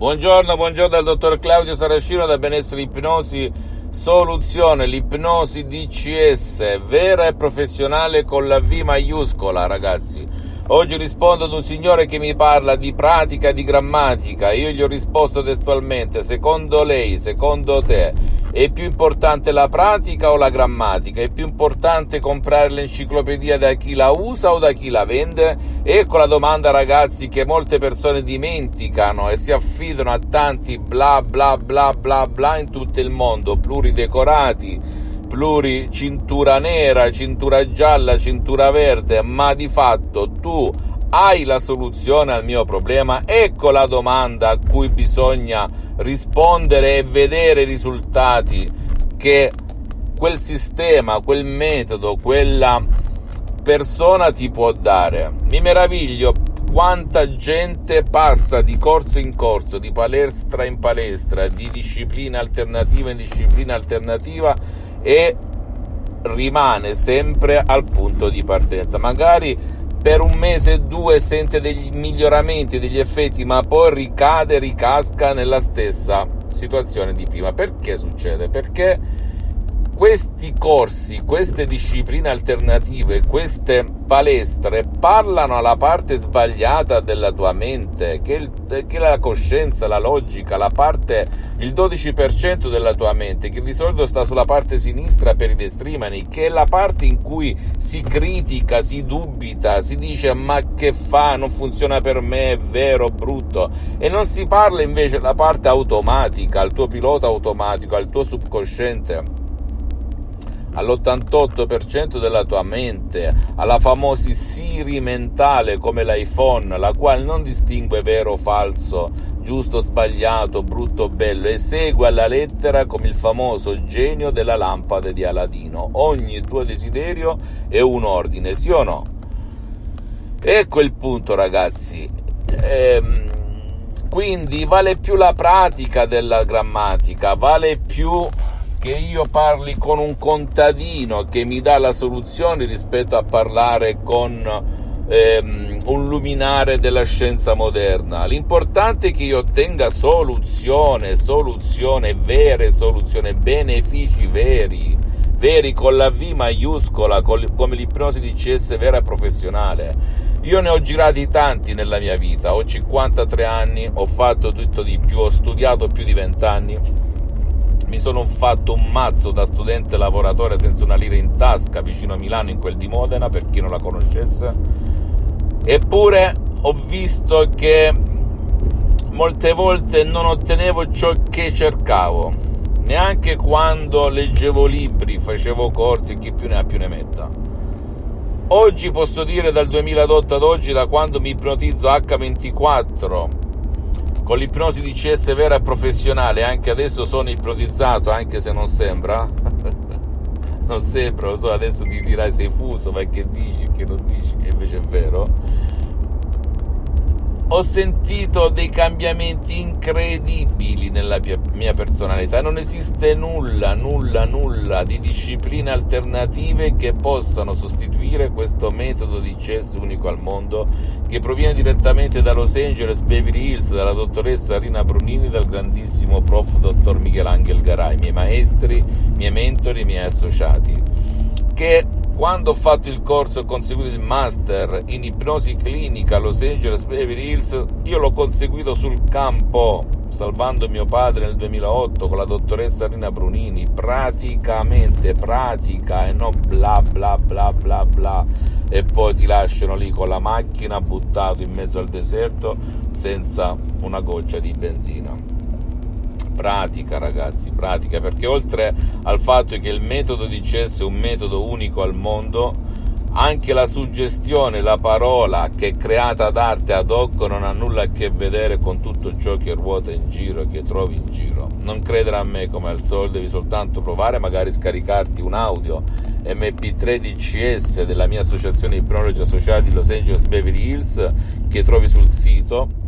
Buongiorno, buongiorno dal dottor Claudio Saracino da Benessere Ipnosi Soluzione, l'ipnosi DCS, vera e professionale con la V maiuscola, ragazzi. Oggi rispondo ad un signore che mi parla di pratica di grammatica. Io gli ho risposto testualmente: secondo lei, secondo te, è più importante la pratica o la grammatica? È più importante comprare l'enciclopedia da chi la usa o da chi la vende? Ecco la domanda ragazzi che molte persone dimenticano e si affidano a tanti bla bla bla bla bla in tutto il mondo, pluridecorati, pluri cintura nera, cintura gialla, cintura verde, ma di fatto tu hai la soluzione al mio problema? Ecco la domanda a cui bisogna rispondere e vedere i risultati che quel sistema, quel metodo, quella persona ti può dare. Mi meraviglio quanta gente passa di corso in corso, di palestra in palestra, di disciplina alternativa in disciplina alternativa e rimane sempre al punto di partenza. Magari per un mese o due sente degli miglioramenti, degli effetti, ma poi ricade, ricasca nella stessa situazione di prima. Perché succede? Perché questi corsi, queste discipline alternative, queste palestre parlano alla parte sbagliata della tua mente, che, il, che la coscienza, la logica, la parte, il 12% della tua mente, che di solito sta sulla parte sinistra per i destrimani, che è la parte in cui si critica, si dubita, si dice ma che fa, non funziona per me, è vero, brutto, e non si parla invece della parte automatica, al tuo pilota automatico, al tuo subconsciente all'88% della tua mente, alla famosa Siri mentale come l'iPhone, la quale non distingue vero o falso, giusto o sbagliato, brutto o bello, e segue alla lettera come il famoso genio della lampada di Aladino. Ogni tuo desiderio è un ordine, sì o no? Ecco il punto, ragazzi. Ehm, quindi vale più la pratica della grammatica, vale più che io parli con un contadino che mi dà la soluzione rispetto a parlare con ehm, un luminare della scienza moderna. L'importante è che io ottenga soluzione, soluzione, vere soluzioni, benefici veri, veri con la V maiuscola, come l'ipnosi di CS vera e professionale. Io ne ho girati tanti nella mia vita, ho 53 anni, ho fatto tutto di più, ho studiato più di 20 anni mi sono fatto un mazzo da studente lavoratore senza una lira in tasca vicino a Milano in quel di Modena per chi non la conoscesse. Eppure ho visto che molte volte non ottenevo ciò che cercavo. Neanche quando leggevo libri facevo corsi chi più ne ha più ne metta. Oggi posso dire dal 2008 ad oggi da quando mi ipnotizzo H24 con l'ipnosi di CS vera e professionale, anche adesso sono ipnotizzato, anche se non sembra. non sembra, lo so, adesso ti dirai sei fuso, ma che dici, che non dici, e invece è vero ho sentito dei cambiamenti incredibili nella mia personalità. Non esiste nulla, nulla, nulla di discipline alternative che possano sostituire questo metodo di chess unico al mondo che proviene direttamente da Los Angeles, Beverly Hills, dalla dottoressa Rina Brunini dal grandissimo prof. dottor Michelangelo Garai, miei maestri, miei mentori, miei associati. Che quando ho fatto il corso e conseguito il master in ipnosi clinica a Los Angeles Beverly Hills, io l'ho conseguito sul campo, salvando mio padre nel 2008 con la dottoressa Rina Brunini, praticamente pratica e non bla bla bla bla bla. E poi ti lasciano lì con la macchina buttato in mezzo al deserto senza una goccia di benzina pratica ragazzi, pratica, perché oltre al fatto che il metodo di CS è un metodo unico al mondo, anche la suggestione, la parola che è creata ad arte ad hoc non ha nulla a che vedere con tutto ciò che ruota in giro e che trovi in giro. Non credere a me come al solito, devi soltanto provare, magari scaricarti un audio MP3 DCS della mia associazione di ipnologi associati Los Angeles Beverly Hills che trovi sul sito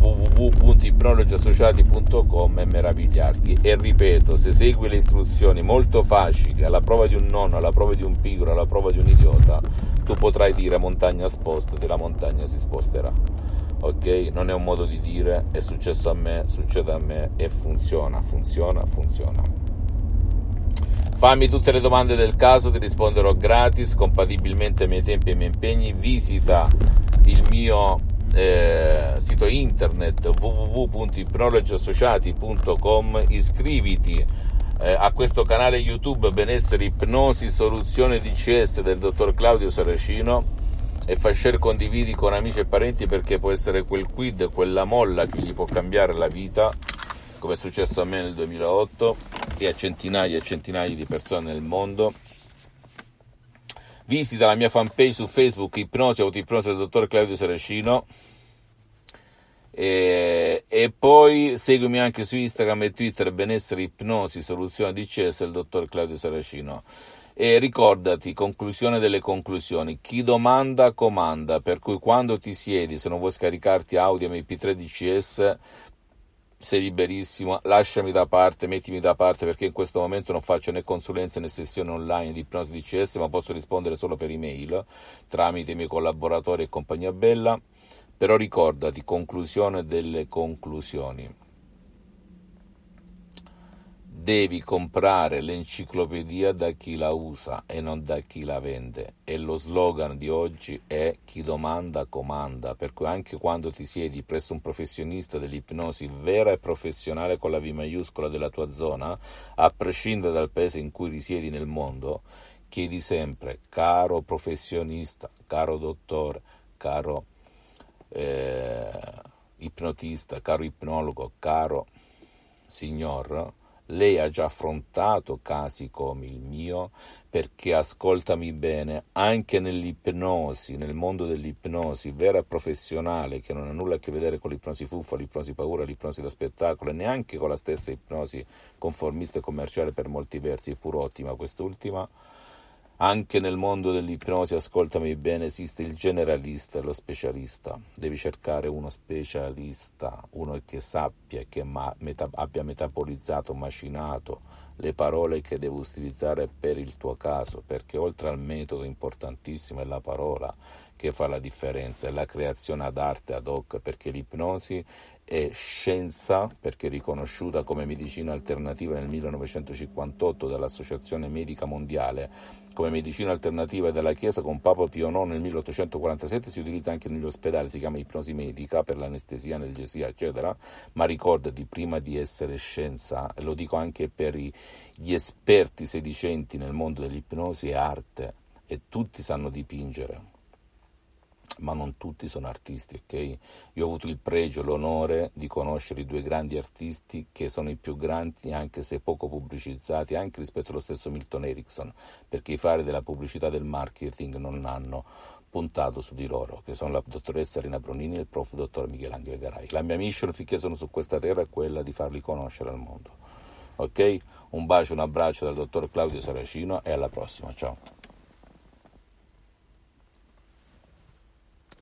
www.ipnologiassociati.com e meravigliarti e ripeto se segui le istruzioni molto facili alla prova di un nonno alla prova di un piccolo alla prova di un idiota tu potrai dire montagna spostati la montagna si sposterà ok? Non è un modo di dire, è successo a me, succede a me e funziona, funziona, funziona. Fammi tutte le domande del caso, ti risponderò gratis, compatibilmente ai miei tempi e ai miei impegni. Visita il mio eh, sito internet www.ipnologiassociati.com, iscriviti eh, a questo canale YouTube Benessere Ipnosi Soluzione DCS del dottor Claudio Saracino e fa share condividi con amici e parenti perché può essere quel quid, quella molla che gli può cambiare la vita, come è successo a me nel 2008 e a centinaia e centinaia di persone nel mondo. Visita la mia fanpage su Facebook Ipnosi Autoipnosi del dottor Claudio Saracino. E, e, poi seguimi anche su Instagram e Twitter Benessere Ipnosi Soluzione DCS il dottor Claudio Saracino. E ricordati, conclusione delle conclusioni, chi domanda comanda, per cui quando ti siedi, se non vuoi scaricarti audio MP3 DCS, sei liberissimo, lasciami da parte, mettimi da parte perché in questo momento non faccio né consulenze né sessioni online di ipnosi DCS, ma posso rispondere solo per email tramite i miei collaboratori e compagnia bella. Però ricordati, conclusione delle conclusioni. Devi comprare l'enciclopedia da chi la usa e non da chi la vende. E lo slogan di oggi è chi domanda comanda, per cui anche quando ti siedi presso un professionista dell'ipnosi vera e professionale con la V maiuscola della tua zona, a prescindere dal paese in cui risiedi nel mondo, chiedi sempre, caro professionista, caro dottore, caro eh, ipnotista, caro ipnologo, caro signor, lei ha già affrontato casi come il mio, perché ascoltami bene, anche nell'ipnosi, nel mondo dell'ipnosi vera e professionale, che non ha nulla a che vedere con l'ipnosi fuffa, l'ipnosi paura, l'ipnosi da spettacolo, e neanche con la stessa ipnosi conformista e commerciale per molti versi, pur ottima quest'ultima, anche nel mondo dell'ipnosi, ascoltami bene, esiste il generalista e lo specialista. Devi cercare uno specialista, uno che sappia, che ma- meta- abbia metabolizzato, macinato le parole che devo utilizzare per il tuo caso, perché oltre al metodo importantissimo è la parola che fa la differenza, è la creazione ad arte, ad hoc, perché l'ipnosi è scienza, perché riconosciuta come medicina alternativa nel 1958 dall'Associazione Medica Mondiale, come medicina alternativa della Chiesa con Papa Pio IX nel 1847 si utilizza anche negli ospedali, si chiama ipnosi medica per l'anestesia, analgesia, eccetera, ma ricordati prima di essere scienza, lo dico anche per gli esperti sedicenti nel mondo dell'ipnosi, è arte e tutti sanno dipingere ma non tutti sono artisti, ok? Io ho avuto il pregio, l'onore di conoscere i due grandi artisti che sono i più grandi, anche se poco pubblicizzati, anche rispetto allo stesso Milton Erickson, perché i fari della pubblicità e del marketing non hanno puntato su di loro, che sono la dottoressa Rina Bronini e il prof. dottor Michelangelo Garai. La mia mission finché sono su questa terra è quella di farli conoscere al mondo. Ok? Un bacio, un abbraccio dal dottor Claudio Saracino e alla prossima. Ciao.